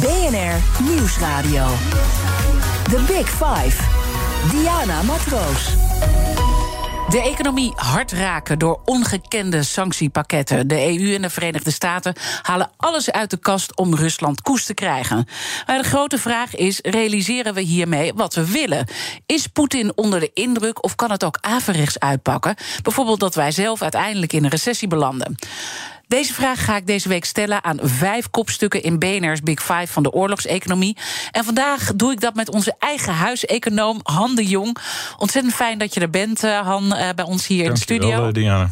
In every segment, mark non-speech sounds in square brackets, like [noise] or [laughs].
BNR Nieuwsradio. The Big Five. Diana Matroos. De economie hard raken door ongekende sanctiepakketten. De EU en de Verenigde Staten halen alles uit de kast om Rusland koest te krijgen. Maar de grote vraag is: realiseren we hiermee wat we willen? Is Poetin onder de indruk of kan het ook averechts uitpakken? Bijvoorbeeld dat wij zelf uiteindelijk in een recessie belanden. Deze vraag ga ik deze week stellen aan vijf kopstukken in BNR's Big Five van de oorlogseconomie. En vandaag doe ik dat met onze eigen huiseconoom Han de Jong. Ontzettend fijn dat je er bent, eh, Han, eh, bij ons hier in de studio. Eh, Diana.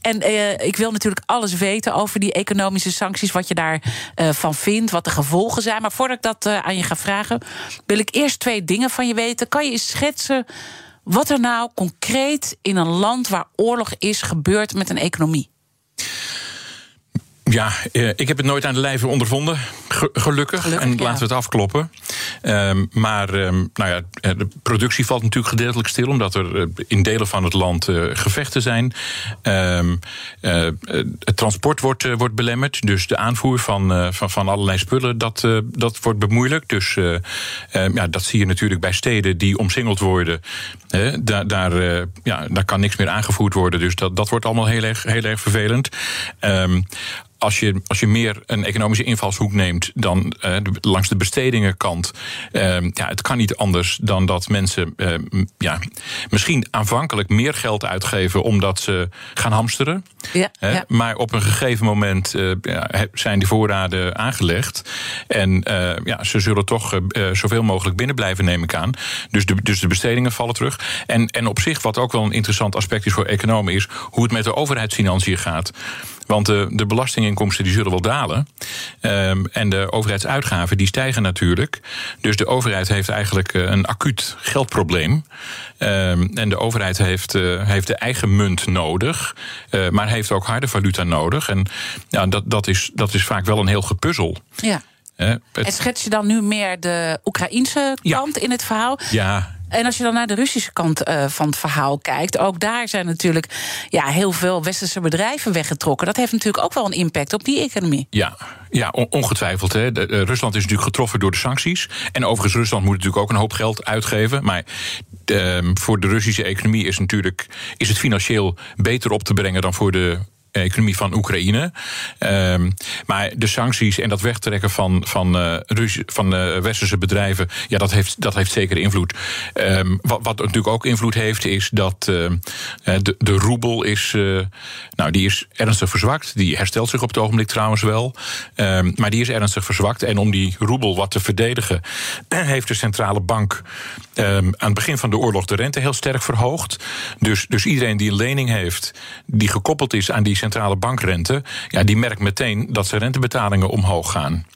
En uh, ik wil natuurlijk alles weten over die economische sancties, wat je daarvan uh, van vindt, wat de gevolgen zijn. Maar voordat ik dat uh, aan je ga vragen, wil ik eerst twee dingen van je weten. Kan je eens schetsen wat er nou concreet in een land waar oorlog is gebeurt met een economie? Ja, eh, ik heb het nooit aan de lijve ondervonden, gelukkig. gelukkig en laten we het afkloppen. Um, maar um, nou ja, de productie valt natuurlijk gedeeltelijk stil, omdat er in delen van het land uh, gevechten zijn. Um, uh, het transport wordt, uh, wordt belemmerd, dus de aanvoer van, van, van allerlei spullen, dat, dat wordt bemoeilijkt. Dus ja, dat zie je natuurlijk bij steden die omsingeld worden. daar, daar, ja, daar kan niks meer aangevoerd worden, dus dat, dat wordt allemaal heel erg, heel erg vervelend als je, als je meer een economische invalshoek neemt dan uh, langs de bestedingenkant. Uh, ja, het kan niet anders dan dat mensen uh, ja, misschien aanvankelijk meer geld uitgeven omdat ze gaan hamsteren. Ja, ja. Maar op een gegeven moment ja, zijn die voorraden aangelegd. En ja, ze zullen toch zoveel mogelijk binnen blijven, neem ik aan. Dus de, dus de bestedingen vallen terug. En, en op zich, wat ook wel een interessant aspect is voor economen, is hoe het met de overheidsfinanciën gaat. Want de, de belastinginkomsten die zullen wel dalen. Um, en de overheidsuitgaven die stijgen natuurlijk. Dus de overheid heeft eigenlijk eh, een acuut geldprobleem. Um, en de overheid heeft, uh, heeft de eigen munt nodig. Uh, maar heeft ook harde valuta nodig. En ja, dat, dat, is, dat is vaak wel een heel gepuzzel. Ja. Uh, het... En schets je dan nu meer de Oekraïnse kant ja. in het verhaal? Ja, en als je dan naar de Russische kant uh, van het verhaal kijkt, ook daar zijn natuurlijk ja, heel veel westerse bedrijven weggetrokken. Dat heeft natuurlijk ook wel een impact op die economie. Ja, ja ongetwijfeld. Hè. De, Rusland is natuurlijk getroffen door de sancties. En overigens, Rusland moet natuurlijk ook een hoop geld uitgeven. Maar uh, voor de Russische economie is, natuurlijk, is het financieel beter op te brengen dan voor de economie van Oekraïne. Um, maar de sancties en dat wegtrekken van, van, uh, van uh, westerse bedrijven, ja, dat heeft, dat heeft zeker invloed. Um, wat, wat natuurlijk ook invloed heeft, is dat uh, de, de roebel is, nou, die is ernstig verzwakt. Die herstelt zich op het ogenblik trouwens wel. Maar die is ernstig verzwakt. En om die roebel wat te verdedigen, [clears throat] heeft de centrale bank aan het begin van de oorlog de rente heel sterk verhoogd. Dus, dus iedereen die een lening heeft, die gekoppeld is aan die centrale bankrente, ja, die merkt meteen dat zijn rentebetalingen omhoog gaan.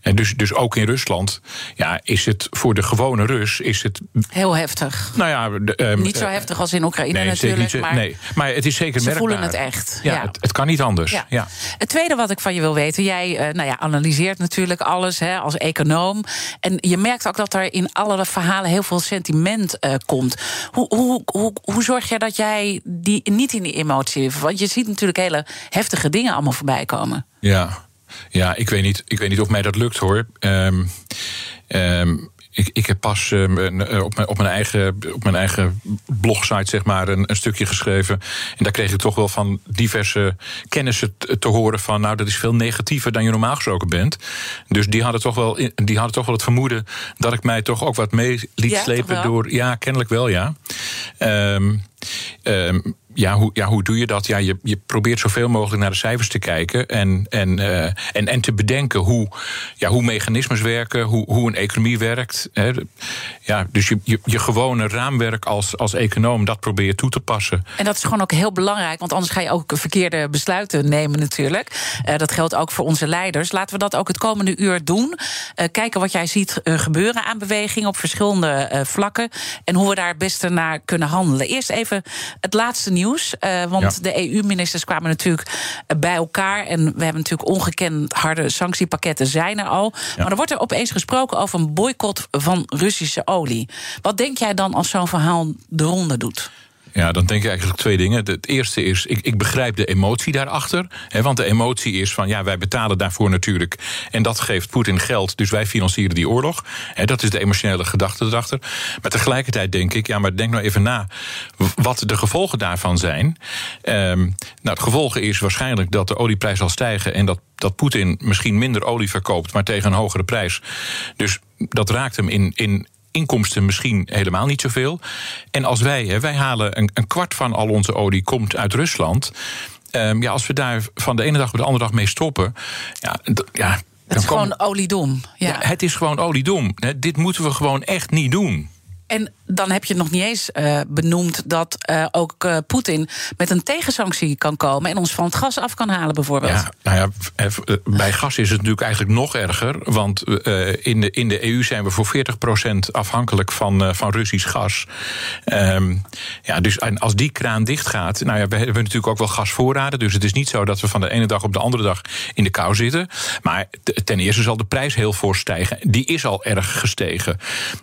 En dus, dus ook in Rusland ja, is het voor de gewone Rus is het heel heftig. Nou ja, de, um, niet zo heftig als in Oekraïne nee, natuurlijk. Maar, nee, maar het is zeker ze merkbaar. voelen het echt. Ja, ja. Het, het, kan niet anders. Ja. ja. Het tweede wat ik van je wil weten, jij uh, nou ja, analyseert natuurlijk alles hè, als econoom. En je merkt ook dat er in alle verhalen heel veel sentiment uh, komt. Hoe, hoe, hoe, hoe zorg je dat jij die niet in die emotie. Want je ziet natuurlijk hele heftige dingen allemaal voorbij komen. Ja, ja, ik weet niet, ik weet niet of mij dat lukt hoor. Um, um, ik, ik heb pas um, op, mijn, op, mijn eigen, op mijn eigen blogsite zeg maar, een, een, stukje geschreven. En daar kreeg ik toch wel van diverse kennissen te, te, horen van... nou, dat is veel negatiever dan je normaal gesproken bent. Dus die hadden toch wel, die hadden toch wel het vermoeden... dat ik mij toch ook wat mee liet ja, slepen door... Ja, kennelijk wel, ja. Um, um, ja, hoe, ja, hoe doe je dat? Ja, je, je probeert zoveel mogelijk naar de cijfers te kijken en, en, uh, en, en te bedenken hoe, ja, hoe mechanismes werken, hoe, hoe een economie werkt. Hè. Ja, dus je, je, je gewone raamwerk als, als econoom, dat probeer je toe te passen. En dat is gewoon ook heel belangrijk, want anders ga je ook verkeerde besluiten nemen natuurlijk. Uh, dat geldt ook voor onze leiders. Laten we dat ook het komende uur doen. Uh, kijken wat jij ziet gebeuren aan beweging op verschillende vlakken en hoe we daar het beste naar kunnen handelen. Eerst even het laatste nieuws. Uh, want ja. de EU-ministers kwamen natuurlijk bij elkaar. En we hebben natuurlijk ongekend harde sanctiepakketten zijn er al. Ja. Maar er wordt er opeens gesproken over een boycott van Russische olie. Wat denk jij dan als zo'n verhaal de ronde doet? Ja, dan denk ik eigenlijk twee dingen. Het eerste is, ik, ik begrijp de emotie daarachter. Hè, want de emotie is van, ja, wij betalen daarvoor natuurlijk. En dat geeft Poetin geld, dus wij financieren die oorlog. Hè, dat is de emotionele gedachte erachter. Maar tegelijkertijd denk ik, ja, maar denk nou even na wat de gevolgen daarvan zijn. Ehm, nou, het gevolg is waarschijnlijk dat de olieprijs zal stijgen en dat dat Poetin misschien minder olie verkoopt, maar tegen een hogere prijs. Dus dat raakt hem in, in inkomsten misschien helemaal niet zoveel. En als wij, hè, wij halen een, een kwart van al onze olie komt uit Rusland. Um, ja, als we daar van de ene dag op de andere dag mee stoppen, ja, ja het is gewoon oliedom. Ja. ja. het is gewoon oliedom. Dit moeten we gewoon echt niet doen. En dan heb je nog niet eens uh, benoemd dat uh, ook uh, Poetin met een tegensanctie kan komen en ons van het gas af kan halen, bijvoorbeeld. Ja, nou ja, bij gas is het natuurlijk eigenlijk nog erger. Want in, de, in de EU zijn we voor 40% afhankelijk van, van Russisch gas. Um, ja, dus als die kraan dicht gaat. Nou ja, we hebben natuurlijk ook wel gasvoorraden. Dus het is niet zo dat we van de ene dag op de andere dag in de kou zitten. Maar ten eerste zal de prijs heel fors stijgen. Die is al erg gestegen.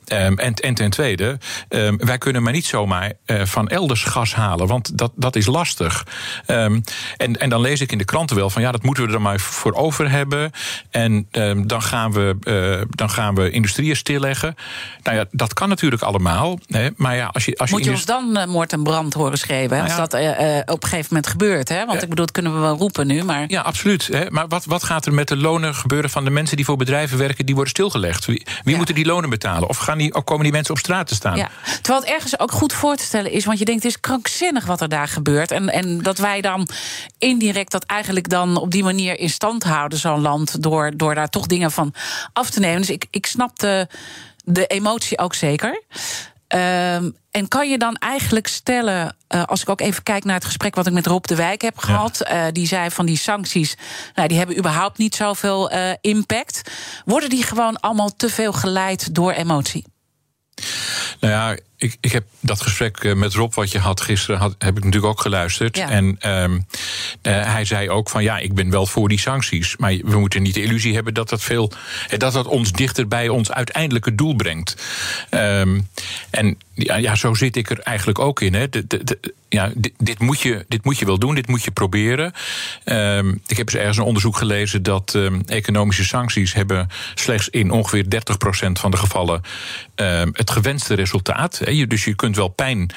Um, en, en ten tweede Ehm, wij kunnen maar niet zomaar uh, van elders gas halen, want dat, dat is lastig. Um, en, en dan lees ik in de kranten wel van ja, dat moeten we er maar voor over hebben. En um, dan, gaan we, uh, dan gaan we industrieën stilleggen. Nou ja, dat kan natuurlijk allemaal. Hè, maar ja, als je, als je Moet je ons dan uh, moord en brand horen schreven? Nou ja, als dat op een gegeven moment gebeurt. Hè? Want ik bedoel, dat kunnen we wel roepen nu. Maar... Ja, absoluut. Hè? Maar wat, wat gaat er met de lonen gebeuren van de mensen die voor bedrijven werken, die worden stilgelegd? Wie, wie ja. moeten die lonen betalen? Of, gaan die, of komen die mensen op straat? te staan. Ja. Terwijl het ergens ook goed voor te stellen is, want je denkt het is krankzinnig wat er daar gebeurt. En, en dat wij dan indirect dat eigenlijk dan op die manier in stand houden, zo'n land, door, door daar toch dingen van af te nemen. Dus ik, ik snap de, de emotie ook zeker. Um, en kan je dan eigenlijk stellen, uh, als ik ook even kijk naar het gesprek wat ik met Rob de Wijk heb gehad, ja. uh, die zei van die sancties, nou, die hebben überhaupt niet zoveel uh, impact. Worden die gewoon allemaal te veel geleid door emotie? Nou ja, ik, ik heb dat gesprek eh, met Rob wat je had gisteren, had, heb ik natuurlijk ook geluisterd. En um, uh, hij zei ook van ja, ik ben wel voor die sancties. Maar we moeten niet de illusie hebben dat dat veel. dat dat ons dichter bij ons uiteindelijke doel brengt. Um, en ja, ja, zo zit ik er eigenlijk ook in. Hè. De, de, de, ja, dit, dit, moet je, dit moet je wel doen, dit moet je proberen. Um, ik heb eens ergens een onderzoek gelezen dat um, economische sancties hebben slechts in ongeveer 30% van de gevallen um, het gewenste resultaat. Je, dus je kunt wel pijn.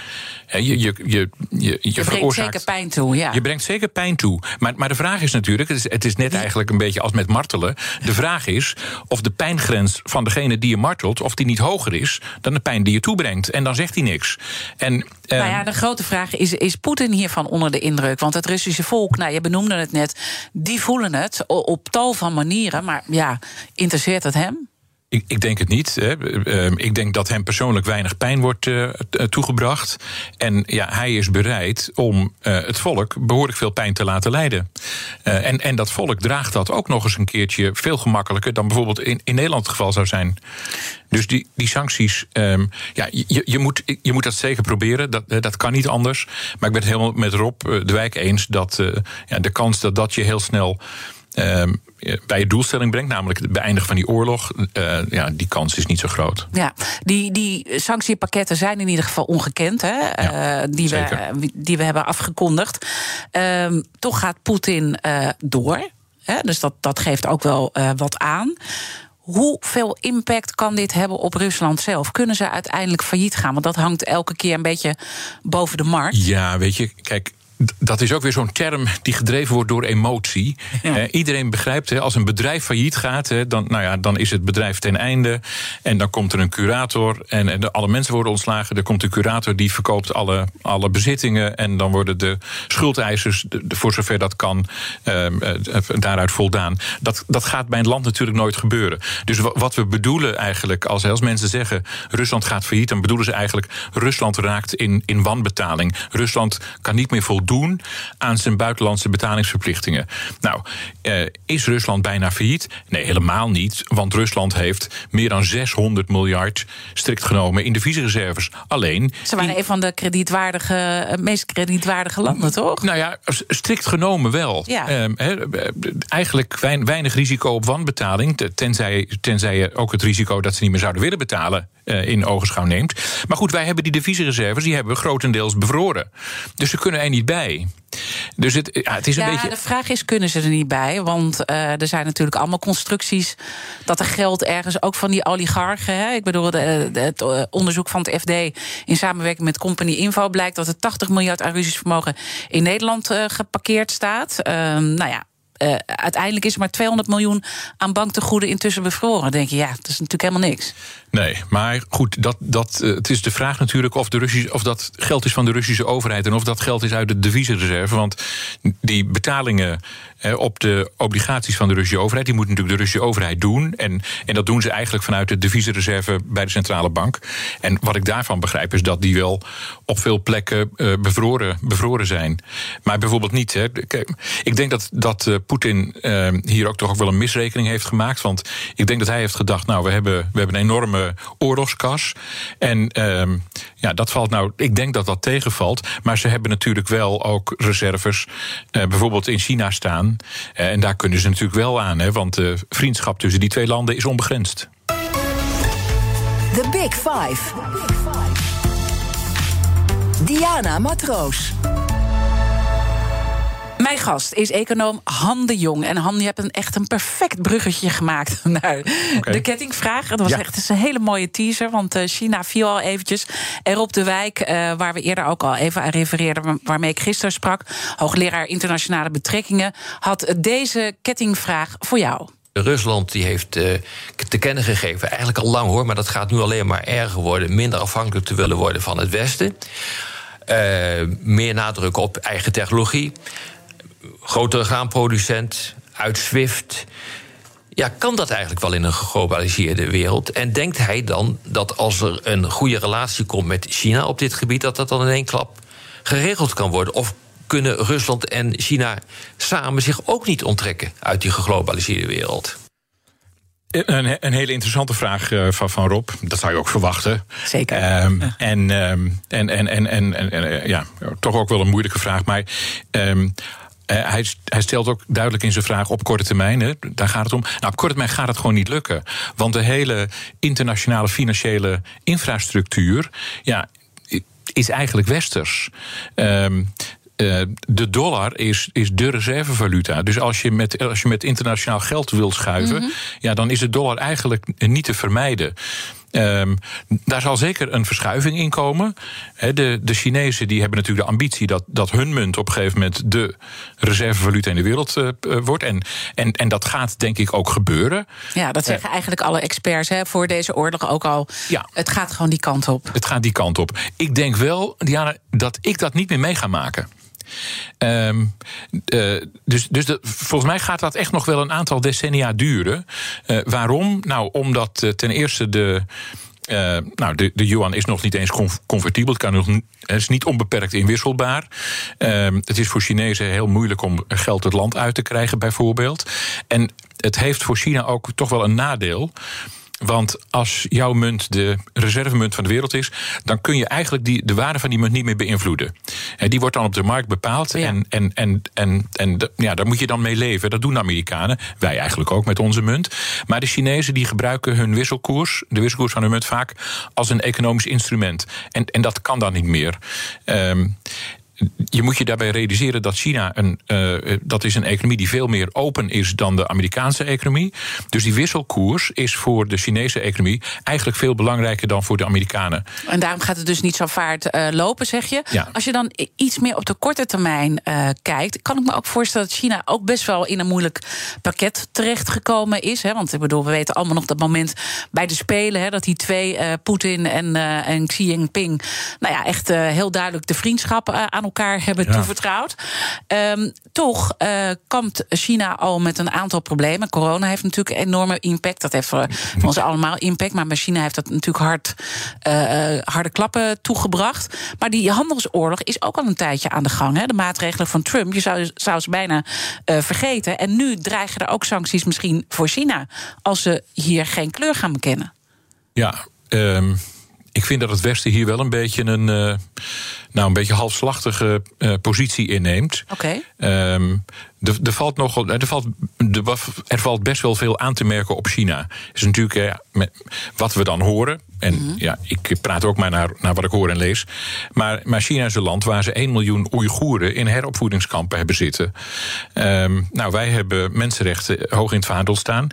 Je, je, je, je, je, je brengt zeker pijn toe, ja. Je brengt zeker pijn toe. Maar, maar de vraag is natuurlijk, het is, het is net eigenlijk een beetje als met martelen. De vraag is of de pijngrens van degene die je martelt, of die niet hoger is dan de pijn die je toebrengt. En dan zegt hij niks. En nou ja, de grote vraag is: is Poetin hiervan onder de indruk? Want het Russische volk, nou, je benoemde het net, die voelen het op tal van manieren. Maar ja, interesseert het hem? Ik, ik, denk het niet. Ehm, ik denk dat hem persoonlijk weinig pijn wordt uh, toegebracht. En ja, hij is bereid om uh, het volk behoorlijk veel pijn te laten lijden. En, en dat volk draagt dat ook nog eens een keertje veel gemakkelijker dan bijvoorbeeld in, in Nederland het geval zou zijn. Dus die, die sancties, um, ja, je, je, moet, je moet dat zeker proberen. Dat, dat kan niet anders. Maar ik ben het helemaal met Rob de Wijk eens dat ja, de kans dat dat je heel snel. Um, bij je doelstelling brengt, namelijk het beëindigen van die oorlog, uh, ja, die kans is niet zo groot. Ja, die, die sanctiepakketten zijn in ieder geval ongekend, hè, ja, uh, die, we, die we hebben afgekondigd. Uh, toch gaat Poetin uh, door. Hè, dus dat, dat geeft ook wel wat aan. Hoeveel impact kan dit hebben op Rusland zelf? Kunnen ze uiteindelijk failliet gaan? Want dat hangt elke keer een beetje boven de markt. Ja, weet je, kijk, dat is ook weer zo'n term die gedreven wordt door emotie. iedereen begrijpt, hè, als een bedrijf failliet gaat, hè, dan, nou ja, dan is het bedrijf ten einde. En dan komt er een curator en, en de, alle mensen worden ontslagen. Er komt een curator die verkoopt alle, alle bezittingen. En dan worden de schuldeisers, de, voor zover dat kan, uh, daaruit voldaan. Dat, dat gaat bij een land natuurlijk nooit gebeuren. Dus wat we bedoelen eigenlijk, als, als mensen zeggen Rusland gaat failliet, dan bedoelen ze eigenlijk Rusland raakt in, in wanbetaling. Rusland kan niet meer voldoen doen aan zijn buitenlandse betalingsverplichtingen. Nou, eh, is Rusland bijna failliet? Nee, helemaal niet. Want Rusland heeft meer dan 600 miljard strikt genomen in de visiereserves. Alleen. Ze waren een van de kredietwaardige, eh, meest kredietwaardige landen, toch? Nou ja, strikt genomen wel. Ja. Ehm, eigenlijk weinig risico op wanbetaling. Tenzij, tenzij ook het risico dat ze niet meer zouden willen betalen in ogenschouw neemt. Maar goed, wij hebben die deviezenreserves, die hebben we grotendeels bevroren. Dus ze kunnen er niet bij. Dus het, ja, het is een ja, beetje. De vraag is: kunnen ze er niet bij? Want uh, er zijn natuurlijk allemaal constructies dat er geld ergens ook van die oligarchen. Hè? Ik bedoel, de, de, het eh, onderzoek van het FD in samenwerking met Company Info blijkt dat er 80 miljard aan Russisch vermogen in Nederland uh, geparkeerd staat. Uh, nou ja, uh, uiteindelijk is er maar 200 miljoen aan banktegoeden intussen bevroren. Dan denk je, ja, dat is natuurlijk helemaal niks. Nee, maar goed, dat, dat, uh, het is de vraag natuurlijk of, de Russische, of dat geld is van de Russische overheid en of dat geld is uit de deviezenreserve. Want die betalingen uh, op de obligaties van de Russische overheid, die moet natuurlijk de Russische overheid doen. En, en dat doen ze eigenlijk vanuit de deviezenreserve bij de centrale bank. En wat ik daarvan begrijp is dat die wel op veel plekken bevroren, bevroren zijn. Maar bijvoorbeeld niet. Hè. Ik denk dat, dat Poetin uh, hier ook toch ook wel een misrekening heeft gemaakt. Want ik denk dat hij heeft gedacht: nou, we hebben, we hebben een enorme oorlogskas. En uh, ja, dat valt nou. Ik denk dat dat tegenvalt. Maar ze hebben natuurlijk wel ook reserves, uh, bijvoorbeeld in China staan. Uh, en daar kunnen ze natuurlijk wel aan, hè, want de vriendschap tussen die twee landen is onbegrensd. The Big Five. Diana Matroos. Mijn gast is econoom Han de Jong. En Han, je hebt een, echt een perfect bruggetje gemaakt [laughs] naar okay. de kettingvraag. Dat was ja. echt een hele mooie teaser, want China viel al eventjes. Er op de wijk, uh, waar we eerder ook al even aan refereerden... waarmee ik gisteren sprak, hoogleraar internationale betrekkingen... had deze kettingvraag voor jou. Rusland die heeft uh, te kennen gegeven, eigenlijk al lang hoor... maar dat gaat nu alleen maar erger worden... minder afhankelijk te willen worden van het Westen... Uh, meer nadruk op eigen technologie grotere graanproducent uit Swift. Ja, kan dat eigenlijk wel in een geglobaliseerde wereld? En denkt hij dan dat als er een goede relatie komt met China op dit gebied, dat dat dan in één klap geregeld kan worden? Of kunnen Rusland en China samen zich ook niet onttrekken uit die geglobaliseerde wereld? Een, een, hele interessante vraag uh, van, van Rob. Dat zou je ook verwachten. Zeker. Um, ja. en, um, en, en, en, en, en, en, ja, toch ook wel een moeilijke vraag. Maar. Um, uh, hij, hij, stelt ook duidelijk in zijn vraag op korte termijn, hè, daar gaat het om. Nou, op korte termijn gaat het gewoon niet lukken. Want de hele internationale financiële infrastructuur ja, is eigenlijk westers. Um, uh, de dollar is, is de reservevaluta. Dus als je met, als je met internationaal geld wilt schuiven, mm -hmm. ja, dan is de dollar eigenlijk niet te vermijden. Um, daar zal zeker een verschuiving in komen. He, de, de Chinezen die hebben natuurlijk de ambitie dat, dat hun munt op een gegeven moment de reservevaluta in de wereld uh, wordt. En, en, en dat gaat denk ik ook gebeuren. Ja, dat zeggen uh, eigenlijk alle experts hè, voor deze oorlog ook al. Ja, het gaat gewoon die kant op. Het gaat die kant op. Ik denk wel, Diana, dat ik dat niet meer mee ga maken. Um, uh, dus dus de, volgens mij gaat dat echt nog wel een aantal decennia duren. Uh, waarom? Nou, omdat uh, ten eerste de. Nou, de, de yuan is nog niet eens convertibel. Het, kan nog, het is niet onbeperkt inwisselbaar. Uh, het is voor Chinezen heel moeilijk om geld het land uit te krijgen, bijvoorbeeld. En het heeft voor China ook toch wel een nadeel. Want als jouw munt de reservemunt van de wereld is, dan kun je eigenlijk die, de waarde van die munt niet meer beïnvloeden. En die wordt dan op de markt bepaald. Ja. En, en, en, en, en ja, daar moet je dan mee leven. Dat doen de Amerikanen. Wij eigenlijk ook met onze munt. Maar de Chinezen die gebruiken hun wisselkoers, de wisselkoers van hun munt, vaak als een economisch instrument. En, en dat kan dan niet meer. Um, je moet je daarbij realiseren dat China een, uh, dat is een economie die veel meer open is dan de Amerikaanse economie. Dus die wisselkoers is voor de Chinese economie eigenlijk veel belangrijker dan voor de Amerikanen. En daarom gaat het dus niet zo vaart uh, lopen, zeg je. Ja. Als je dan iets meer op de korte termijn uh, kijkt, kan ik me ook voorstellen dat China ook best wel in een moeilijk pakket terechtgekomen is. Hè? Want ik bedoel, we weten allemaal nog dat moment bij de Spelen, hè, dat die twee, Poetin en, en Xi Jinping, nou ja, echt heel duidelijk de vriendschap aan elkaar hebben ja. toevertrouwd. Um, toch uh, kampt China al met een aantal problemen. Corona heeft natuurlijk een enorme impact. Dat heeft voor, voor ons allemaal impact. Maar China heeft dat natuurlijk hard, uh, harde klappen toegebracht. Maar die handelsoorlog is ook al een tijdje aan de gang. Hè. De maatregelen van Trump, je zou, zou ze bijna uh, vergeten. En nu dreigen er ook sancties misschien voor China. Als ze hier geen kleur gaan bekennen. Ja, um ik vind dat het Westen hier wel een beetje een, uh, nou, een beetje halfslachtige uh, positie inneemt. Oké. Okay. Um, er, er, valt nogal, er, valt, er valt best wel veel aan te merken op China. is natuurlijk wat we dan horen. En mhm. ja, ik praat ook maar naar, naar wat ik hoor en lees. Maar, maar China is een land waar ze 1 miljoen Oeigoeren in heropvoedingskampen hebben zitten. Ehm, nou, wij hebben mensenrechten hoog in het vaandel staan.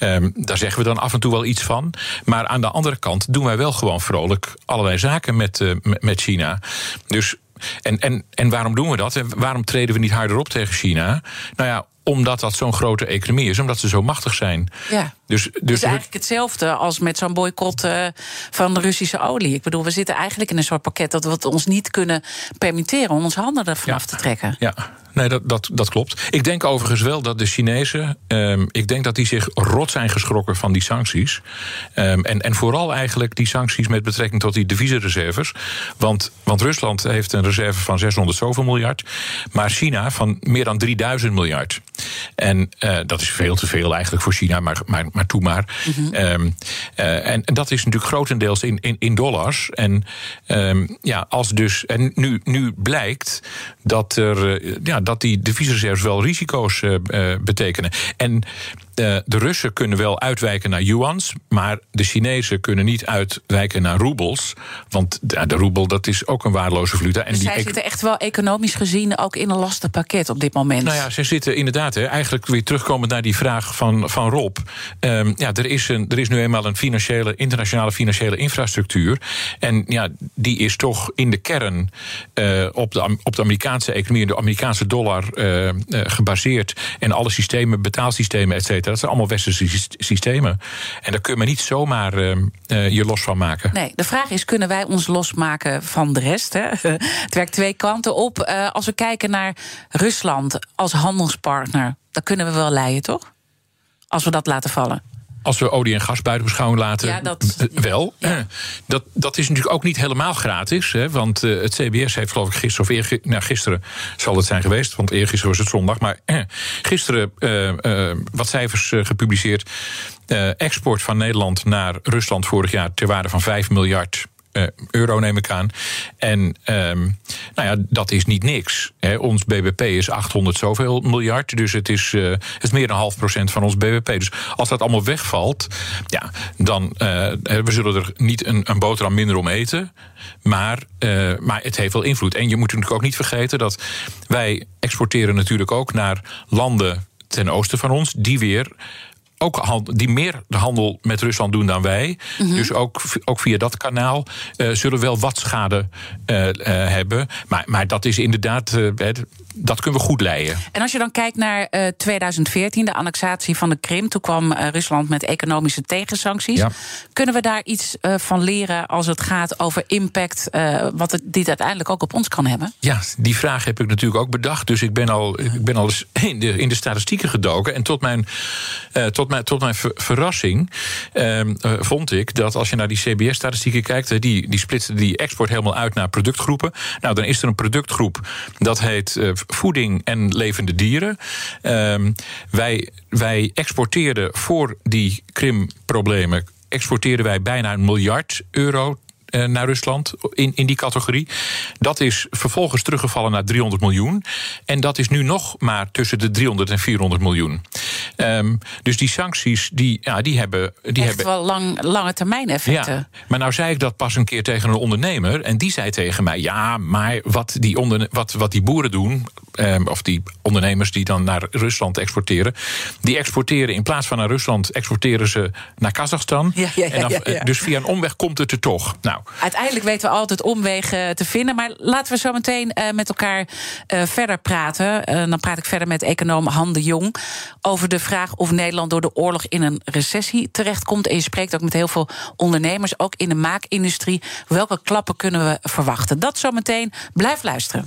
Um, daar zeggen we dan af en toe wel iets van. Maar aan de andere kant doen wij wel gewoon vrolijk allerlei zaken met, uh, met China. Dus en, en, en waarom doen we dat? En waarom treden we niet harder op tegen China? Nou ja, omdat dat zo'n grote economie is, omdat ze zo machtig zijn. Ja. Dus, dus het is eigenlijk hetzelfde als met zo'n boycott uh, van de Russische olie. Ik bedoel, we zitten eigenlijk in een soort pakket dat we het ons niet kunnen permitteren om ons handen ervan af te trekken. Ja, Nee, dat, dat, dat klopt. Ik denk overigens wel dat de Chinezen. Um, ik denk dat die zich rot zijn geschrokken van die sancties. Um, en, en vooral eigenlijk die sancties met betrekking tot die deviezenreserves. Want, want Rusland heeft een reserve van 600 zoveel miljard. Maar China van meer dan 3000 miljard. En uh, dat is veel te veel eigenlijk voor China, maar, maar, maar toe maar. Mm -hmm. um, uh, en, en dat is natuurlijk grotendeels in, in, in dollars. En ja, als dus. En nu, nu blijkt dat er. Uh, ja, dat die deviezenreserves wel risico's uh, betekenen. En de, de Russen kunnen wel uitwijken naar yuans, maar de Chinezen kunnen niet uitwijken naar roebels. Want de, de roebel dat is ook een waardeloze valuta. En dus die zij zitten echt wel economisch gezien ook in een lastig pakket op dit moment. Nou ja, ze zitten inderdaad, hè, eigenlijk weer terugkomend naar die vraag van, van Rob. Um, ja, er is, een, er is nu eenmaal een financiële, internationale financiële infrastructuur. En ja, die is toch in de kern uh, op, de, op de Amerikaanse economie, de Amerikaanse dollar uh, uh, gebaseerd. En alle systemen, betaalsystemen, et cetera. Dat zijn allemaal westerse systemen. En daar kun je niet zomaar uh, je los van maken. Nee, de vraag is: kunnen wij ons losmaken van de rest? Hè? [laughs] Het werkt twee kanten op. Uh, als we kijken naar Rusland als handelspartner, dan kunnen we wel leiden, toch? Als we dat laten vallen als we olie en gas buiten beschouwing laten, ja, dat, wel. Ja. Dat, dat is natuurlijk ook niet helemaal gratis. Hè, want uh, het CBS heeft geloof ik gisteren, of eergisteren, nou, gisteren zal het zijn geweest, want eergisteren was het zondag. Maar eh, gisteren wat cijfers gepubliceerd. export van Nederland naar Rusland vorig jaar ter waarde van 5 miljard euro, neem ik aan. En um, nou ja, dat is niet niks. Hè. Ons BBP is 800 zoveel miljard. Dus het is, uh, het meer dan half procent van ons BBP. Dus als dat allemaal wegvalt, ja, dan uh, we zullen er niet een, een boterham minder om eten. Maar, maar het heeft wel invloed. En je moet natuurlijk ook niet vergeten dat wij exporteren natuurlijk ook naar landen ten oosten van ons, die weer ook die meer de handel met Rusland doen dan wij. Mhm. Dus ook, ook via dat kanaal uh, zullen wel wat schade uh, uh, hebben. Maar, maar dat is inderdaad dat kunnen we goed leiden. En als je dan kijkt naar uh, 2014, de annexatie van de Krim, toen kwam uh, Rusland met economische tegensancties. Ja. Kunnen we daar iets uh, van leren als het gaat over impact, wat het, dit uiteindelijk ook op ons kan hebben? Ja, die vraag heb ik natuurlijk ook bedacht. Dus ik ben al, ik ben al eens in de, in de statistieken gedoken. En tot mijn, tot mijn, tot mijn verrassing ehm, vond ik dat als je naar die CBS-statistieken kijkt, die, die splitsen die export helemaal uit naar productgroepen. Nou, dan is er een productgroep dat heet voeding en levende dieren. Um, wij, wij exporteerden voor die Krim-problemen exporteerden wij bijna een miljard euro naar Rusland in, in die categorie. Dat is vervolgens teruggevallen naar 300 miljoen. En dat is nu nog maar tussen de 300 en 400 miljoen. Um, dus die sancties, die, ja, die hebben. Die hebben wel lang, lange termijn effecten. Ja, maar nou zei ik dat pas een keer tegen een ondernemer. En die zei tegen mij: ja, maar wat die, onder, wat, wat die boeren doen. Um, of die ondernemers die dan naar Rusland exporteren. Die exporteren in plaats van naar Rusland, exporteren ze naar Kazachstan. Ja, ja, en dan, ja, Dus via een omweg komt het er toch. Nou, Uiteindelijk weten we altijd omwegen te vinden. Maar laten we zo meteen uh, met elkaar uh, verder praten. Dan praat ik verder met econoom Han de Jong over de vraag of Nederland door de oorlog in een recessie terechtkomt. En je spreekt ook met heel veel ondernemers, ook in de maakindustrie. Welke klappen kunnen we verwachten? Dat zometeen. Blijf luisteren.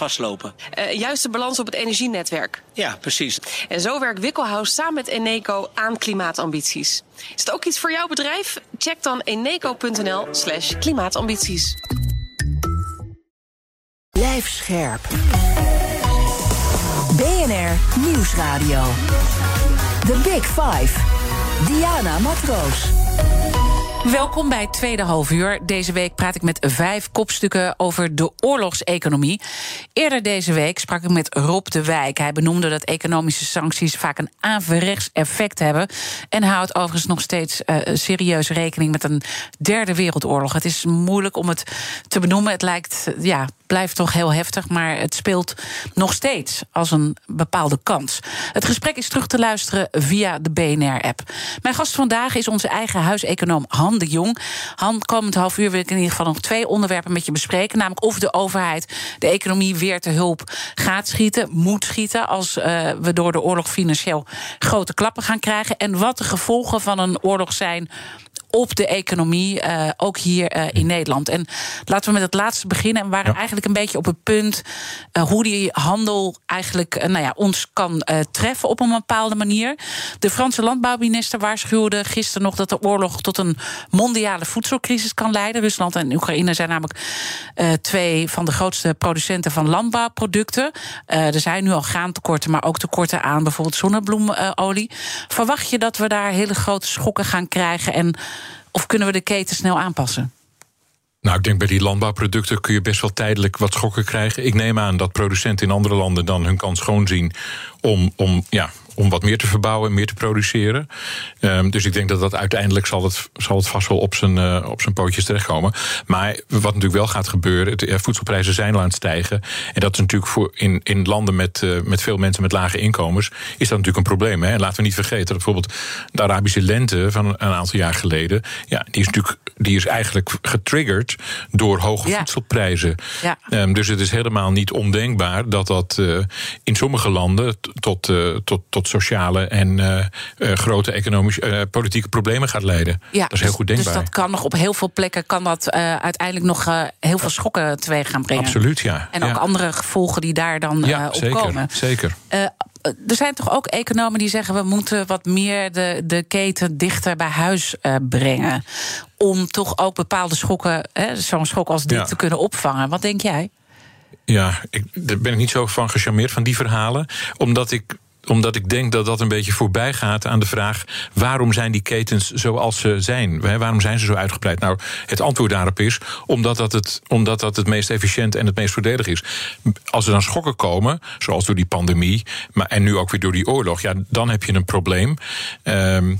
vastlopen. Uh, juiste balans op het energienetwerk. Ja, precies. En zo werkt Wikkelhuis samen met Eneco aan klimaatambities. Is het ook iets voor jouw bedrijf? Check dan eneco.nl slash klimaatambities. Blijf scherp. BNR Nieuwsradio. The Big Five. Diana Matroos. Welkom bij tweede halfuur. Deze week praat ik met vijf kopstukken over de oorlogseconomie. Eerder deze week sprak ik met Rob de Wijk. Hij benoemde dat economische sancties vaak een averechts effect hebben. En houdt overigens nog steeds uh, serieus rekening met een derde wereldoorlog. Het is moeilijk om het te benoemen. Het lijkt, ja, blijft toch heel heftig, maar het speelt nog steeds als een bepaalde kans. Het gesprek is terug te luisteren via de BNR-app. Mijn gast vandaag is onze eigen huiseconoom Han de Jong. Han, komend half uur wil ik in ieder geval nog twee onderwerpen met je bespreken. Namelijk of de overheid de economie weer te hulp gaat schieten, moet schieten... als uh, we door de oorlog financieel grote klappen gaan krijgen. En wat de gevolgen van een oorlog zijn op de economie, uh, ook hier uh, in Nederland. En laten we met het laatste beginnen. En we waren ja. eigenlijk een beetje op het punt uh, hoe die handel eigenlijk nou ja, ons kan treffen op een bepaalde manier. De Franse landbouwminister waarschuwde gisteren nog dat de oorlog tot een mondiale voedselcrisis kan leiden. Rusland en Oekraïne zijn namelijk twee van de grootste producenten van landbouwproducten. er zijn nu al graantekorten, maar ook tekorten aan bijvoorbeeld zonnebloemolie. Verwacht je dat we daar hele grote schokken gaan krijgen en of kunnen we de keten snel aanpassen? Nou, ik denk bij die landbouwproducten kun je best wel tijdelijk wat schokken krijgen. Ik neem aan dat producenten in andere landen dan hun kans schoon zien om, om ja, om wat meer te verbouwen, meer te produceren. Um, dus ik denk dat dat uiteindelijk zal het, zal het vast wel op zijn, uh, op zijn pootjes terechtkomen. Maar wat natuurlijk wel gaat gebeuren, de voedselprijzen zijn al aan het stijgen. En dat is natuurlijk voor in, in landen met, uh, met veel mensen met lage inkomens, is dat natuurlijk een probleem. Hè? En laten we niet vergeten dat bijvoorbeeld de Arabische lente van een aantal jaar geleden, ja, die is natuurlijk die is eigenlijk getriggerd door hoge ja. voedselprijzen. Ja. Um, dus het is helemaal niet ondenkbaar dat dat in sommige landen tot, tot, tot sociale en uh, grote economische politieke problemen gaat leiden. Ja, dat is heel dus, goed denkbaar. Dus dat kan nog op heel veel plekken kan dat uiteindelijk nog heel veel schokken teweeg gaan brengen. Absoluut, ja. En ook ja. andere gevolgen die daar dan ja, op zeker, komen. Zeker. er zijn toch ook economen die zeggen we moeten wat meer de, de keten dichter bij huis brengen. Om toch ook bepaalde schokken, zo'n schok als dit, Ja. te kunnen opvangen. Wat denk jij? Ja, ik, daar ben ik niet zo van gecharmeerd van die verhalen. Omdat ik omdat ik denk dat dat een beetje voorbij gaat aan de vraag: waarom zijn die ketens zoals ze zijn? Waarom zijn ze zo uitgebreid? Nou, het antwoord daarop is omdat dat het, omdat dat het meest efficiënt en het meest voordelig is. Als er dan schokken komen, zoals door die pandemie, maar en nu ook weer door die oorlog, ja, dan heb je een probleem. Ehm,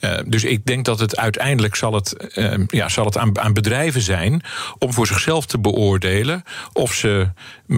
eh, dus ik denk dat het uiteindelijk zal het, ehm, ja, zal het aan, aan bedrijven zijn om voor zichzelf te beoordelen of ze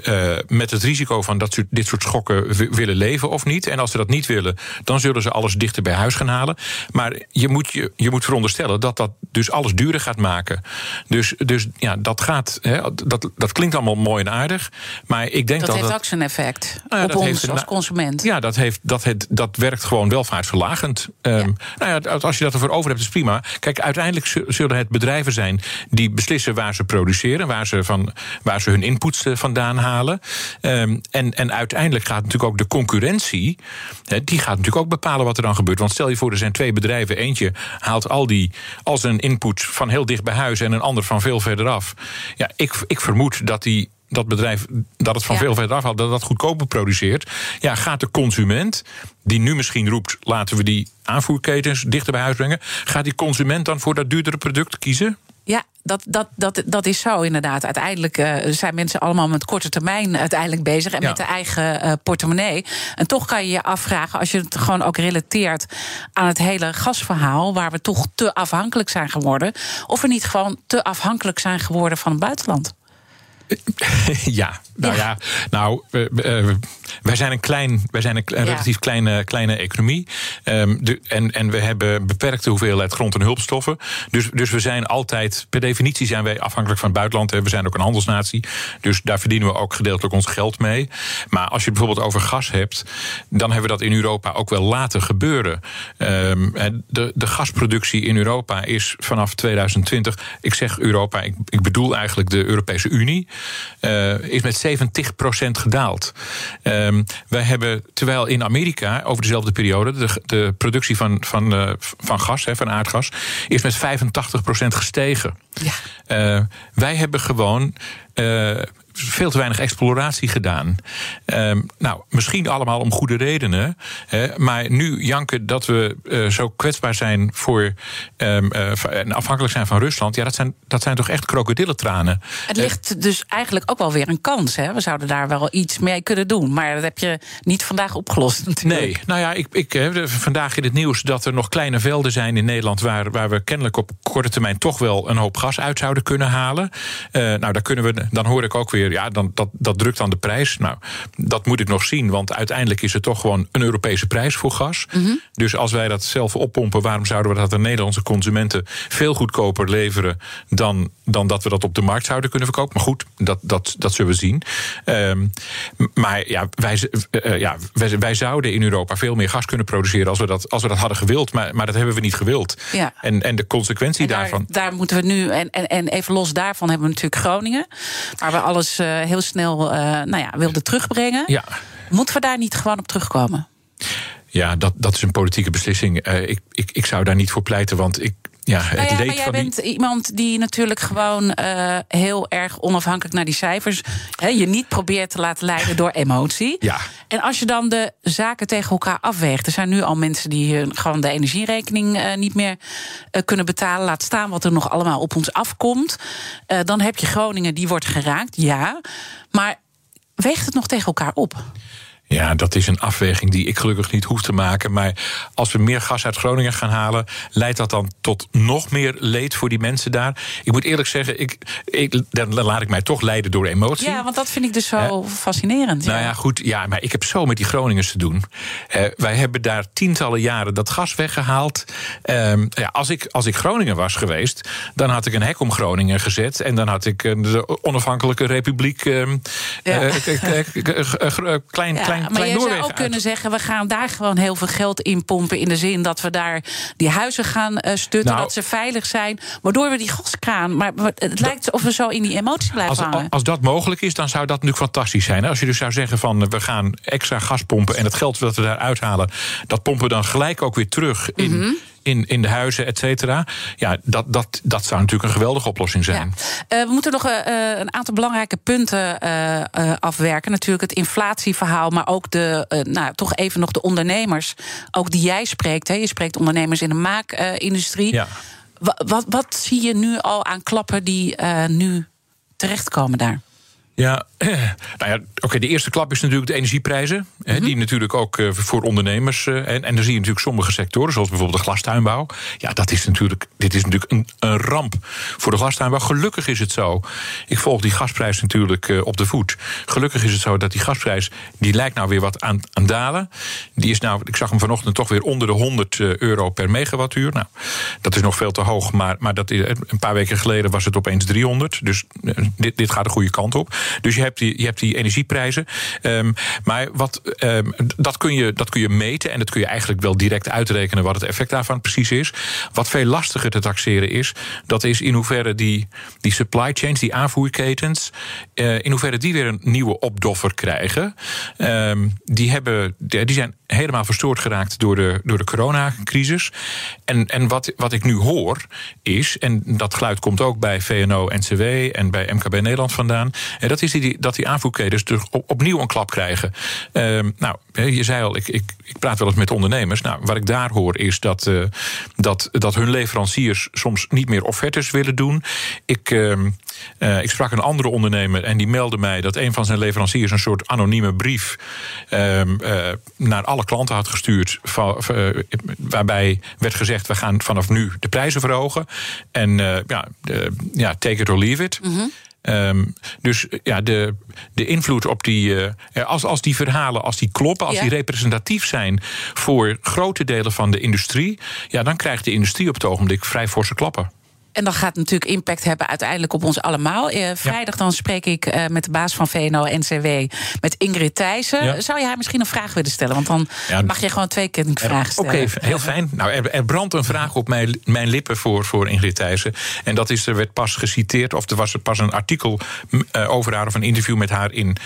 eh, met het risico van dat dit soort schokken wi- willen leven of niet. En als ze dat niet willen, dan zullen ze alles dichter bij huis gaan halen. Maar je moet, je, je moet veronderstellen dat dat dus alles duurder gaat maken. Dus, dus ja, dat gaat. Hè, dat, dat klinkt allemaal mooi en aardig. Maar ik denk Dat dat. heeft dat ook zijn effect Nou ja, op ons een als consument. ja, dat, heeft, dat, het, dat werkt gewoon welvaartsverlagend. Ehm, Nou ja, als je dat ervoor over hebt, is prima. Kijk, uiteindelijk zu- zullen het bedrijven zijn die beslissen waar ze produceren, waar ze, van, waar ze hun inputs eh, vandaan halen. Ehm, en, en uiteindelijk gaat natuurlijk ook de concurrentie, die gaat natuurlijk ook bepalen wat er dan gebeurt. Want stel je voor, er zijn twee bedrijven. Eentje haalt al, die, al zijn input van heel dicht bij huis en een ander van veel verder af. Ja, ik, ik vermoed dat die dat bedrijf dat het van Ja. veel verder afhaalt, dat dat goedkoper produceert. Ja, gaat de consument, die nu misschien roept: laten we die aanvoerketens dichter bij huis brengen, gaat die consument dan voor dat duurdere product kiezen? Ja, dat, dat, dat, dat is zo inderdaad. Uiteindelijk uh, zijn mensen allemaal met korte termijn uiteindelijk bezig en met de eigen uh, portemonnee. En toch kan je je afvragen, als je het gewoon ook relateert aan het hele gasverhaal, waar we toch te afhankelijk zijn geworden, of we niet gewoon te afhankelijk zijn geworden van het buitenland. [laughs] Ja, nou ja, nou, wij zijn een, klein, wij zijn een, relatief kleine, kleine economie. Um, de, en, en we hebben beperkte hoeveelheid grond- en hulpstoffen. Dus, dus we zijn altijd, per definitie zijn wij afhankelijk van het buitenland. We zijn ook een handelsnatie. Dus daar verdienen we ook gedeeltelijk ons geld mee. Maar als je het bijvoorbeeld over gas hebt, dan hebben we dat in Europa ook wel laten gebeuren. Um, de, de gasproductie in Europa is vanaf 2020, ik zeg Europa, ik, ik bedoel eigenlijk de Europese Unie, uh, is met 70% gedaald. Um, wij hebben, terwijl in Amerika over dezelfde periode de, de productie van, van, uh, van gas, hè, van aardgas, is met 85% gestegen. Ja. Uh, wij hebben gewoon veel te weinig exploratie gedaan. Um, nou, misschien allemaal om goede redenen. Hè, maar nu janken dat we uh, zo kwetsbaar zijn voor um, uh, en afhankelijk zijn van Rusland. Ja, dat zijn, dat zijn toch echt krokodillentranen. Het ligt dus eigenlijk ook wel weer een kans. Hè? We zouden daar wel iets mee kunnen doen. Maar dat heb je niet vandaag opgelost. Natuurlijk. Nee, nou ja, ik, ik heb vandaag in het nieuws dat er nog kleine velden zijn in Nederland. Waar, waar we kennelijk op korte termijn toch wel een hoop gas uit zouden kunnen halen. nou, daar kunnen we, dan hoor ik ook weer ja, dan, dat, dat drukt aan de prijs. Nou, dat moet ik nog zien, want uiteindelijk is het toch gewoon een Europese prijs voor gas. Mhm. Dus als wij dat zelf oppompen, waarom zouden we dat aan Nederlandse consumenten veel goedkoper leveren dan, dan dat we dat op de markt zouden kunnen verkopen? Maar goed, dat, dat, dat zullen we zien. Um, maar ja, wij, uh, ja wij, wij, zouden in Europa veel meer gas kunnen produceren als we dat, als we dat hadden gewild. Maar, maar dat hebben we niet gewild. Ja. En, en de consequentie daar, daarvan. Daar moeten we nu, en, en, en even los daarvan hebben we natuurlijk Groningen. Waar we alles uh, heel snel uh, nou ja, wilden terugbrengen. Ja. Moeten we daar niet gewoon op terugkomen? Ja, dat, dat is een politieke beslissing. Uh, ik, ik, ik zou daar niet voor pleiten, want ik, ja, het nou ja, maar jij bent iemand die natuurlijk gewoon uh, heel erg onafhankelijk naar die cijfers. Je niet probeert te laten leiden door emotie. Ja. En als je dan de zaken tegen elkaar afweegt. Er zijn nu al mensen die gewoon de energierekening uh, niet meer uh, kunnen betalen. Laat staan wat er nog allemaal op ons afkomt. dan heb je Groningen, die wordt geraakt, ja. Maar weegt het nog tegen elkaar op? Ja, dat is een afweging die ik gelukkig niet hoef te maken. Maar als we meer gas uit Groningen gaan halen, leidt dat dan tot nog meer leed voor die mensen daar? Ik moet eerlijk zeggen, ik, ik, dan laat ik mij toch leiden door emotie. Ja, want dat vind ik dus zo fascinerend. Nou ja, goed, ja, maar ik heb zo met die Groningers te doen. Uh, wij hebben daar tientallen jaren dat gas weggehaald. Uh, ja, als, ik, als ik Groningen was geweest, dan had ik een hek om Groningen gezet. En dan had ik de onafhankelijke republiek. Uh, ja. klein. Klein maar je zou ook kunnen zeggen, we gaan daar gewoon heel veel geld in pompen. In de zin dat we daar die huizen gaan uh, stutten, nou, dat ze veilig zijn. Waardoor we die gaskraan. Maar het lijkt alsof we zo in die emotie blijven als, hangen. Als dat mogelijk is, dan zou dat natuurlijk fantastisch zijn. Als je dus zou zeggen van we gaan extra gas pompen en het geld dat we daar uithalen, dat pompen we dan gelijk ook weer terug in. Mm -hmm in, in de huizen, et cetera. Ja, dat, dat, dat zou natuurlijk een geweldige oplossing zijn. Ja. Uh, we moeten nog uh, een aantal belangrijke punten uh, afwerken. Natuurlijk het inflatieverhaal, maar ook de, nou, toch even nog de ondernemers. Ook die jij spreekt. Hè. Je spreekt ondernemers in de maakindustrie. Ja. Wat, wat, wat zie je nu al aan klappen die nu terechtkomen daar? Ja, [clears throat] nou ja, oké, de eerste klap is natuurlijk de energieprijzen. Mm -hmm. die natuurlijk ook uh, voor ondernemers. Uh, en, en dan zie je natuurlijk sommige sectoren, zoals bijvoorbeeld de glastuinbouw. Ja, dat is natuurlijk, dit is natuurlijk een, een ramp voor de glastuinbouw. Gelukkig is het zo. Ik volg die gasprijs natuurlijk uh, op de voet. Gelukkig is het zo dat die gasprijs, die lijkt nou weer wat aan, aan dalen. Die is nou, ik zag hem vanochtend toch weer onder de 100 euro per megawattuur. Nou, dat is nog veel te hoog, maar, maar dat een paar weken geleden was het opeens 300. Dus dit, dit gaat de goede kant op. Dus je hebt die, je hebt die energieprijzen. Um, maar wat, um, dat, kun je, dat kun je meten en dat kun je eigenlijk wel direct uitrekenen wat het effect daarvan precies is. Wat veel lastiger te taxeren is, dat is in hoeverre die, die supply chains, die aanvoerketens, uh, in hoeverre die weer een nieuwe opdoffer krijgen. Um, die, hebben, die zijn helemaal verstoord geraakt door de, door de coronacrisis. En, en wat, wat ik nu hoor is, en dat geluid komt ook bij VNO-NCW en bij MKB Nederland vandaan, en dat is die, dat die aanvoerketens dus opnieuw een klap krijgen. Ehm, nou, je zei al, ik, ik, ik praat wel eens met ondernemers. Nou, wat ik daar hoor is dat, uh, dat, dat hun leveranciers soms niet meer offertes willen doen. Ik, uh, uh, ik sprak een andere ondernemer en die meldde mij dat een van zijn leveranciers een soort anonieme brief ehm, naar alle klanten had gestuurd. waarbij werd gezegd: we gaan vanaf nu de prijzen verhogen. En ja, ja, take it or leave it. Mm Um, dus ja, de, de invloed op die. Uh, als, als die verhalen, als die kloppen, als die representatief zijn voor grote delen van de industrie, ja, dan krijgt de industrie op het ogenblik vrij forse klappen. En dat gaat natuurlijk impact hebben uiteindelijk op ons allemaal. Eh, vrijdag dan spreek ik eh, met de baas van VNO-NCW, met Ingrid Thijssen. Zou je haar misschien een vraag willen stellen? Want dan mag je gewoon twee keer een vraag stellen. Oké, heel fijn. Nou, er, er, brandt een vraag op mijn, mijn lippen voor, voor Ingrid Thijssen. En dat is, er werd pas geciteerd, of er was pas een artikel uh, over haar... of een interview met haar in,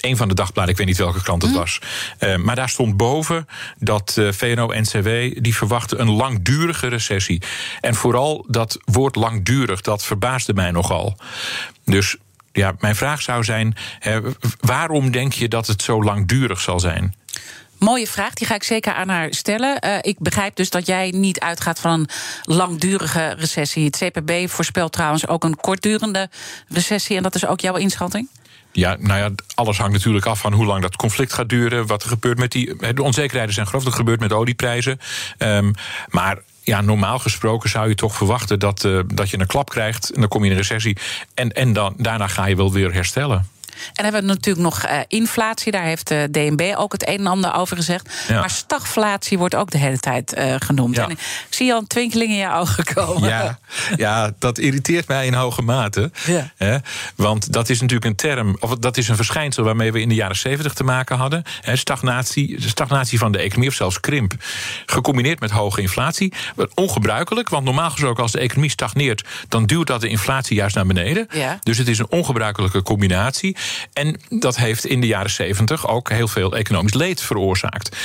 een van de dagbladen, ik weet niet welke krant het mhm. was. Uh, maar daar stond boven dat uh, VNO-NCW die verwachten een langdurige recessie. En vooral dat woord langdurig, dat verbaasde mij nogal. Dus ja, mijn vraag zou zijn: waarom denk je dat het zo langdurig zal zijn? Mooie vraag, die ga ik zeker aan haar stellen. Uh, ik begrijp dus dat jij niet uitgaat van een langdurige recessie. Het CPB voorspelt trouwens ook een kortdurende recessie. En dat is ook jouw inschatting? Ja, nou ja, alles hangt natuurlijk af van hoe lang dat conflict gaat duren. Wat er gebeurt met die. De onzekerheden zijn groot. Wat gebeurt met olieprijzen. Um, maar ja, normaal gesproken zou je toch verwachten dat, uh, dat je een klap krijgt. En dan kom je in een recessie. En, en dan, daarna ga je wel weer herstellen. En hebben we natuurlijk nog uh, inflatie. Daar heeft de DNB ook het een en ander over gezegd. Maar stagflatie wordt ook de hele tijd uh, genoemd. En ik zie al een twinkeling in je ogen komen. Ja, ja dat irriteert mij in hoge mate. Ja. Hè? Want dat is natuurlijk een term, of dat is een verschijnsel waarmee we in de jaren zeventig te maken hadden. Hè? Stagnatie, stagnatie van de economie, of zelfs krimp. Gecombineerd met hoge inflatie. Ongebruikelijk, want normaal gesproken als de economie stagneert, dan duwt dat de inflatie juist naar beneden. Ja. Dus het is een ongebruikelijke combinatie. En dat heeft in de jaren zeventig ook heel veel economisch leed veroorzaakt.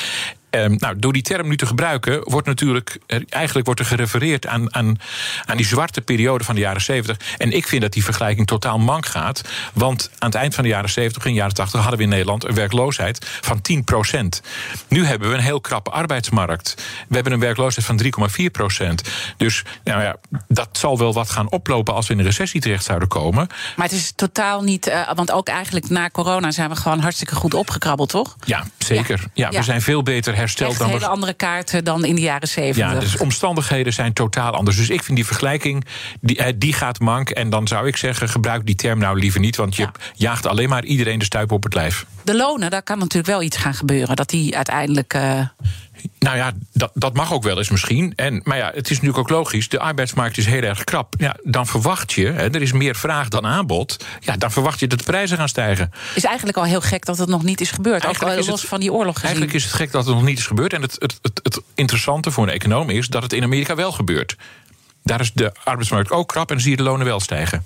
Ehm, nou, door die term nu te gebruiken, wordt natuurlijk eigenlijk wordt er gerefereerd aan, aan, aan die zwarte periode van de jaren 70. En ik vind dat die vergelijking totaal mank gaat. Want aan het eind van de jaren 70 en de jaren 80 hadden we in Nederland een werkloosheid van 10% Nu hebben we een heel krappe arbeidsmarkt. We hebben een werkloosheid van 3,4% Dus nou ja, dat zal wel wat gaan oplopen als we in een recessie terecht zouden komen. Maar het is totaal niet. Uh, want ook eigenlijk na corona zijn we gewoon hartstikke goed opgekrabbeld, toch? Ja, zeker. Ja, ja we zijn veel beter hersteld Echt dan. hele andere kaarten dan in de jaren zeventig. Ja, dus omstandigheden zijn totaal anders. Dus ik vind die vergelijking, die, eh, die gaat mank. En dan zou ik zeggen, gebruik die term nou liever niet. Want je jaagt alleen maar iedereen de stuip op het lijf. De lonen, daar kan natuurlijk wel iets gaan gebeuren. Dat die uiteindelijk. Uh... Nou ja, dat, dat mag ook wel eens misschien. En, maar ja, het is natuurlijk ook logisch. De arbeidsmarkt is heel erg krap. Ja, dan verwacht je, hè, er is meer vraag dan aanbod. Ja, dan verwacht je dat de prijzen gaan stijgen. Is eigenlijk al heel gek dat het nog niet is gebeurd. Eigenlijk ook los het, van die oorlog gezien. Eigenlijk is het gek dat het nog niet is gebeurd. En het, het, het, het interessante voor een econoom is dat het in Amerika wel gebeurt. Daar is de arbeidsmarkt ook krap en zie je de lonen wel stijgen.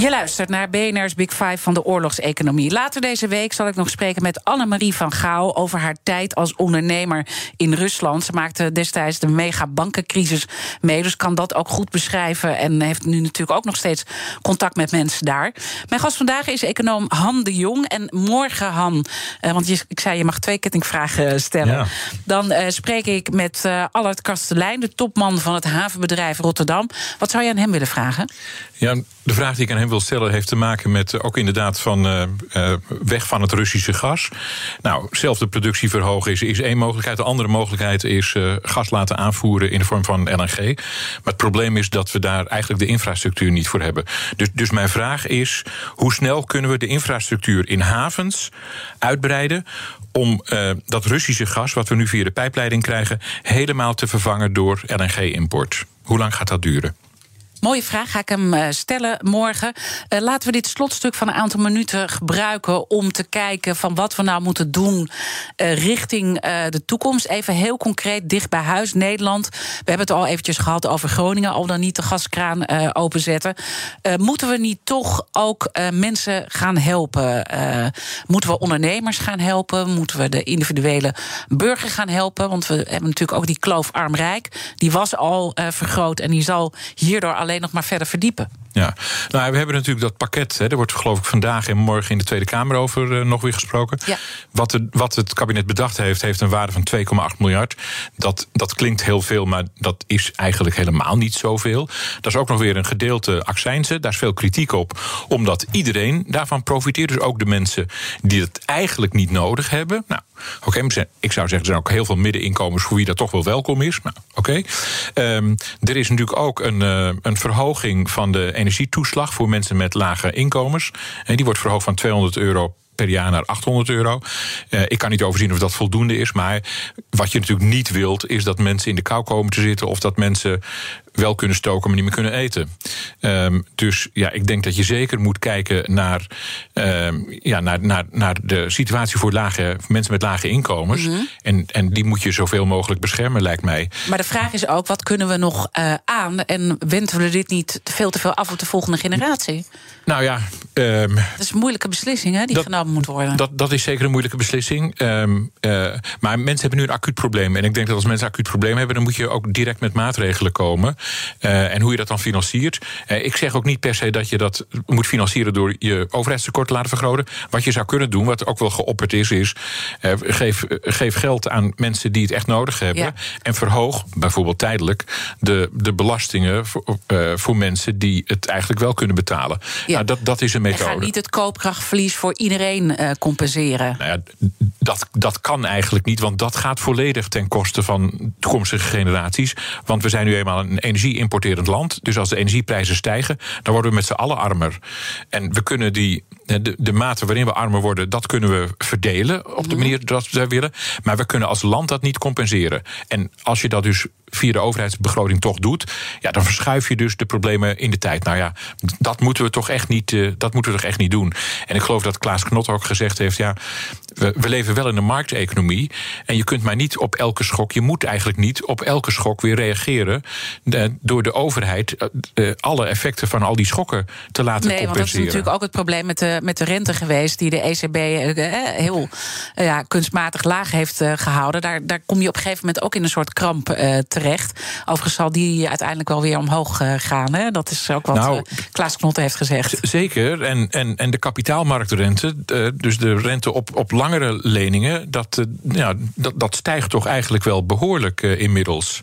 Je luistert naar BNR's Big Five van de oorlogseconomie. Later deze week zal ik nog spreken met Annemarie van Gaal over haar tijd als ondernemer in Rusland. Ze maakte destijds de megabankencrisis mee, dus kan dat ook goed beschrijven. En heeft nu natuurlijk ook nog steeds contact met mensen daar. Mijn gast vandaag is econoom Han de Jong. En morgen, Han, eh, want je, ik zei je mag twee kettingvragen stellen. Dan uh, spreek ik met uh, Allard Kastelein, de topman van het havenbedrijf Rotterdam. Wat zou je aan hem willen vragen? Ja, de vraag die ik aan hem wil stellen heeft te maken met ook inderdaad van weg van het Russische gas. Nou, zelf de productie verhogen is, is één mogelijkheid. De andere mogelijkheid is gas laten aanvoeren in de vorm van LNG. Maar het probleem is dat we daar eigenlijk de infrastructuur niet voor hebben. Dus, dus mijn vraag is: hoe snel kunnen we de infrastructuur in havens uitbreiden om dat Russische gas, wat we nu via de pijpleiding krijgen, helemaal te vervangen door LNG-import. Hoe lang gaat dat duren? Mooie vraag, ga ik hem eh, stellen morgen. Uh, laten we dit slotstuk van een aantal minuten gebruiken om te kijken van wat we nou moeten doen uh, richting de toekomst. Even heel concreet, dicht bij huis, Nederland. We hebben het al eventjes gehad over Groningen, al dan niet de gaskraan openzetten. moeten we niet toch ook mensen gaan helpen? moeten we ondernemers gaan helpen? Moeten we de individuele burger gaan helpen? Want we hebben natuurlijk ook die kloof arm-rijk. Die was al vergroot en die zal hierdoor alleen alleen nog maar verder verdiepen. Ja, nou, we hebben natuurlijk dat pakket. Hè, er wordt geloof ik vandaag en morgen in de Tweede Kamer over uh, nog weer gesproken. Ja. Wat, de, wat het kabinet bedacht heeft, heeft een waarde van 2,8 miljard. Dat, dat klinkt heel veel, maar dat is eigenlijk helemaal niet zoveel. Dat is ook nog weer een gedeelte accijnzen. Daar is veel kritiek op, omdat iedereen daarvan profiteert. Dus ook de mensen die het eigenlijk niet nodig hebben. Nou, oké, ik zou zeggen, er zijn ook heel veel middeninkomens voor wie dat toch wel welkom is. Nou, oké. Um, er is natuurlijk ook een, uh, een verhoging van de energietoeslag voor mensen met lage inkomens. En die wordt verhoogd van 200 euro per jaar naar 800 euro. Uh, ik kan niet overzien of dat voldoende is. Maar wat je natuurlijk niet wilt, is dat mensen in de kou komen te zitten. of dat mensen wel kunnen stoken, maar niet meer kunnen eten. Um, dus ja, ik denk dat je zeker moet kijken naar, um, ja, naar, naar, naar de situatie voor lage, mensen met lage inkomens. Mm -hmm. en, en die moet je zoveel mogelijk beschermen, lijkt mij. Maar de vraag is ook, wat kunnen we nog uh, aan? En wenden we dit niet veel te veel af op de volgende generatie? Nou ja. Um, dat is een moeilijke beslissing hè, die dat, genomen moet worden. Dat, dat is zeker een moeilijke beslissing. Um, uh, maar mensen hebben nu een acuut probleem. En ik denk dat als mensen een acuut probleem hebben, dan moet je ook direct met maatregelen komen. Uh, en hoe je dat dan financiert. Uh, ik zeg ook niet per se dat je dat moet financieren door je overheidstekort te laten vergroten. Wat je zou kunnen doen, wat ook wel geopperd is, is geef, geef geld aan mensen die het echt nodig hebben. Ja. En verhoog, bijvoorbeeld tijdelijk, de, de belastingen voor, voor mensen die het eigenlijk wel kunnen betalen. Ja. Nou, dat, dat is een methode. Je gaat niet het koopkrachtverlies voor iedereen compenseren. Nou ja, dat, dat kan eigenlijk niet, want dat gaat volledig ten koste van toekomstige generaties. Want we zijn nu eenmaal een energie-importerend land. Dus als de energieprijzen stijgen, dan worden we met z'n allen armer. En we kunnen die, de, de mate waarin we armer worden, dat kunnen we verdelen op de mhm. manier dat we willen. Maar we kunnen als land dat niet compenseren. En als je dat dus via de overheidsbegroting toch doet, ja, dan verschuif je dus de problemen in de tijd. Nou ja, dat moeten we toch echt niet, uh, dat moeten we toch echt niet doen. En ik geloof dat Klaas Knot ook gezegd heeft: ja, we, we, leven wel in een markteconomie. En je kunt maar niet op elke schok, je moet eigenlijk niet op elke schok weer reageren. Uh, door de overheid uh, alle effecten van al die schokken te laten nee, compenseren. Want dat is natuurlijk ook het probleem met de, met de rente geweest, die de ECB heel ja, kunstmatig laag heeft gehouden. Daar, daar kom je op een gegeven moment ook in een soort kramp terecht terecht. Overigens zal die uiteindelijk wel weer omhoog uh, gaan. Hè? Dat is ook wat nou, uh, Klaas Knotte heeft gezegd. Zeker. En, en, en de kapitaalmarktrente, dus de rente op, op langere leningen, dat, ja, dat, dat stijgt toch eigenlijk wel behoorlijk inmiddels.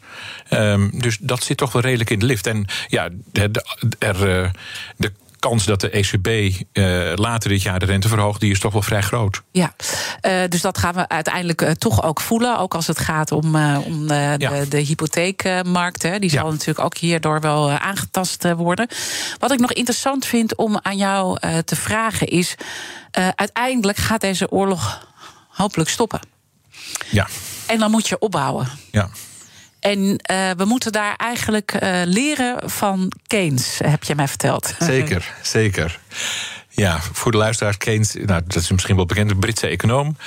Um, dus dat zit toch wel redelijk in de lift. En ja, de, er, de kans dat de ECB uh, later dit jaar de rente verhoogt, die is toch wel vrij groot. Ja, uh, dus dat gaan we uiteindelijk uh, toch ook voelen. Ook als het gaat om, om de, de, hypotheekmarkt. Hè. Die zal ja. natuurlijk ook hierdoor wel aangetast worden. Wat ik nog interessant vind om aan jou te vragen is: uiteindelijk gaat deze oorlog hopelijk stoppen. Ja. En dan moet je opbouwen. Ja. En uh, we moeten daar eigenlijk uh, leren van Keynes, heb je mij verteld. Zeker, zeker. Ja, voor de luisteraars, Keynes, nou, dat is misschien wel bekend, Britse econoom.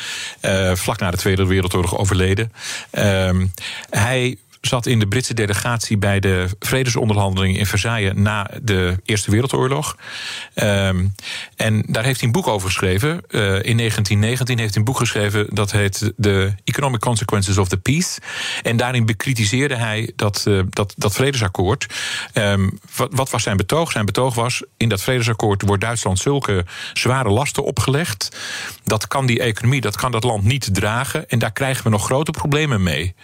Uh, vlak na de Tweede Wereldoorlog overleden. hij zat in de Britse delegatie bij de vredesonderhandelingen in Versailles na de Eerste Wereldoorlog. Um, en daar heeft hij een boek over geschreven. Uh, in 1919 heeft hij een boek geschreven dat heet The Economic Consequences of the Peace. En daarin bekritiseerde hij dat, uh, dat, dat vredesakkoord. Um, wat, wat, was zijn betoog? Zijn betoog was: in dat vredesakkoord wordt Duitsland zulke zware lasten opgelegd. Dat kan die economie, dat kan dat land niet dragen. En daar krijgen we nog grote problemen mee.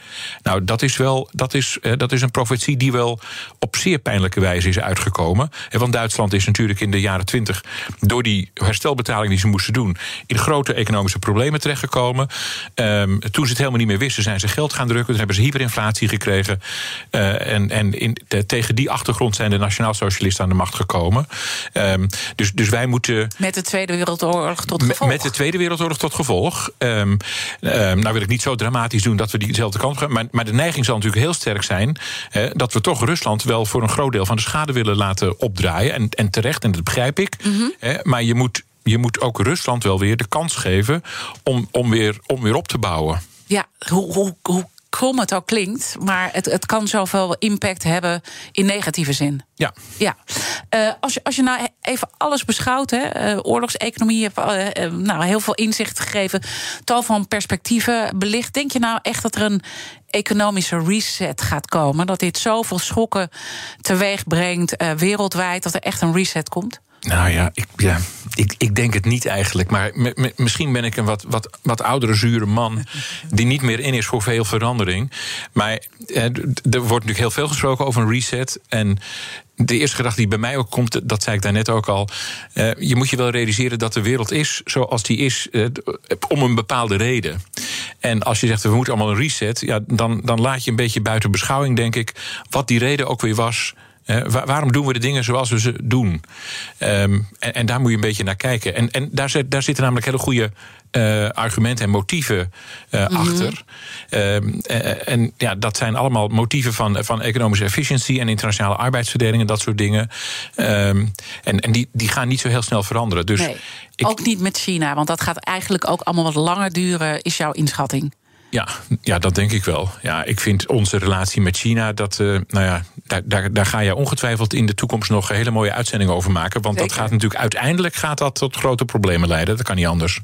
Nou, dat is wel wel, dat is, dat is een profetie die wel op zeer pijnlijke wijze is uitgekomen. Want Duitsland is natuurlijk in de jaren twintig door die herstelbetaling die ze moesten doen, in grote economische problemen terechtgekomen. Um, toen ze het helemaal niet meer wisten, zijn ze geld gaan drukken. Toen hebben ze hyperinflatie gekregen. Uh, en en in, tegen die achtergrond zijn de nationaal-socialisten aan de macht gekomen. Um, dus, dus wij moeten. Met de Tweede Wereldoorlog tot gevolg. Met de Tweede Wereldoorlog tot gevolg. Um, nou wil ik niet zo dramatisch doen dat we diezelfde kant gaan. Maar, maar de neiging zal natuurlijk heel sterk zijn. dat we toch Rusland wel voor een groot deel van de schade willen laten opdraaien. En, en terecht, en dat begrijp ik. Mm maar je moet je moet ook Rusland wel weer de kans geven om, om, weer, om weer op te bouwen. Ja, hoe, hoe, hoe krom het ook klinkt, maar het, het kan zoveel impact hebben in negatieve zin. Ja. ja. Uh, als, je, als je nou even alles beschouwt, hè, uh, oorlogseconomie uh, nou, heel veel inzicht gegeven, tal van perspectieven belicht. Denk je nou echt dat er een economische reset gaat komen? Dat dit zoveel schokken teweeg brengt wereldwijd, dat er echt een reset komt? Nou ja, ik, ja ik, ik denk het niet eigenlijk. Maar misschien ben ik een wat, wat, wat oudere, zure man. die niet meer in is voor veel verandering. Maar eh, er wordt natuurlijk heel veel gesproken over een reset. En de eerste gedachte die bij mij ook komt, dat zei ik daarnet ook al. Uh, je moet je wel realiseren dat de wereld is zoals die is uh, om een bepaalde reden. En als je zegt we moeten allemaal een reset, ja, dan, dan laat je een beetje buiten beschouwing, denk ik, wat die reden ook weer was waarom doen we de dingen zoals we ze doen? Um, en, en, daar moet je een beetje naar kijken. En, en daar, zit, daar zitten namelijk hele goede uh, argumenten en motieven uh, mm achter. Um, en ja, dat zijn allemaal motieven van, van economische efficiëntie en internationale arbeidsverdeling en dat soort dingen. Um, en en die, die gaan niet zo heel snel veranderen. Dus nee, ik, ook niet met China, want dat gaat eigenlijk ook allemaal wat langer duren, is jouw inschatting. Ja, ja, dat denk ik wel. Ja, ik vind onze relatie met China, dat, uh, nou ja, daar, daar, daar ga je ongetwijfeld in de toekomst nog hele mooie uitzendingen over maken. Want dat gaat natuurlijk uiteindelijk gaat dat tot grote problemen leiden. Dat kan niet anders.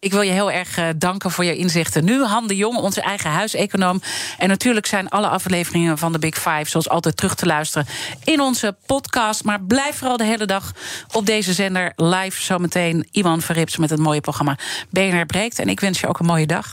Ik wil je heel erg uh, danken voor je inzichten. Nu Han de Jong, onze eigen huiseconoom. En natuurlijk zijn alle afleveringen van de Big Five... zoals altijd terug te luisteren in onze podcast. Maar blijf vooral de hele dag op deze zender live. Zometeen Iwan Verrips met het mooie programma BNR Breekt. En ik wens je ook een mooie dag.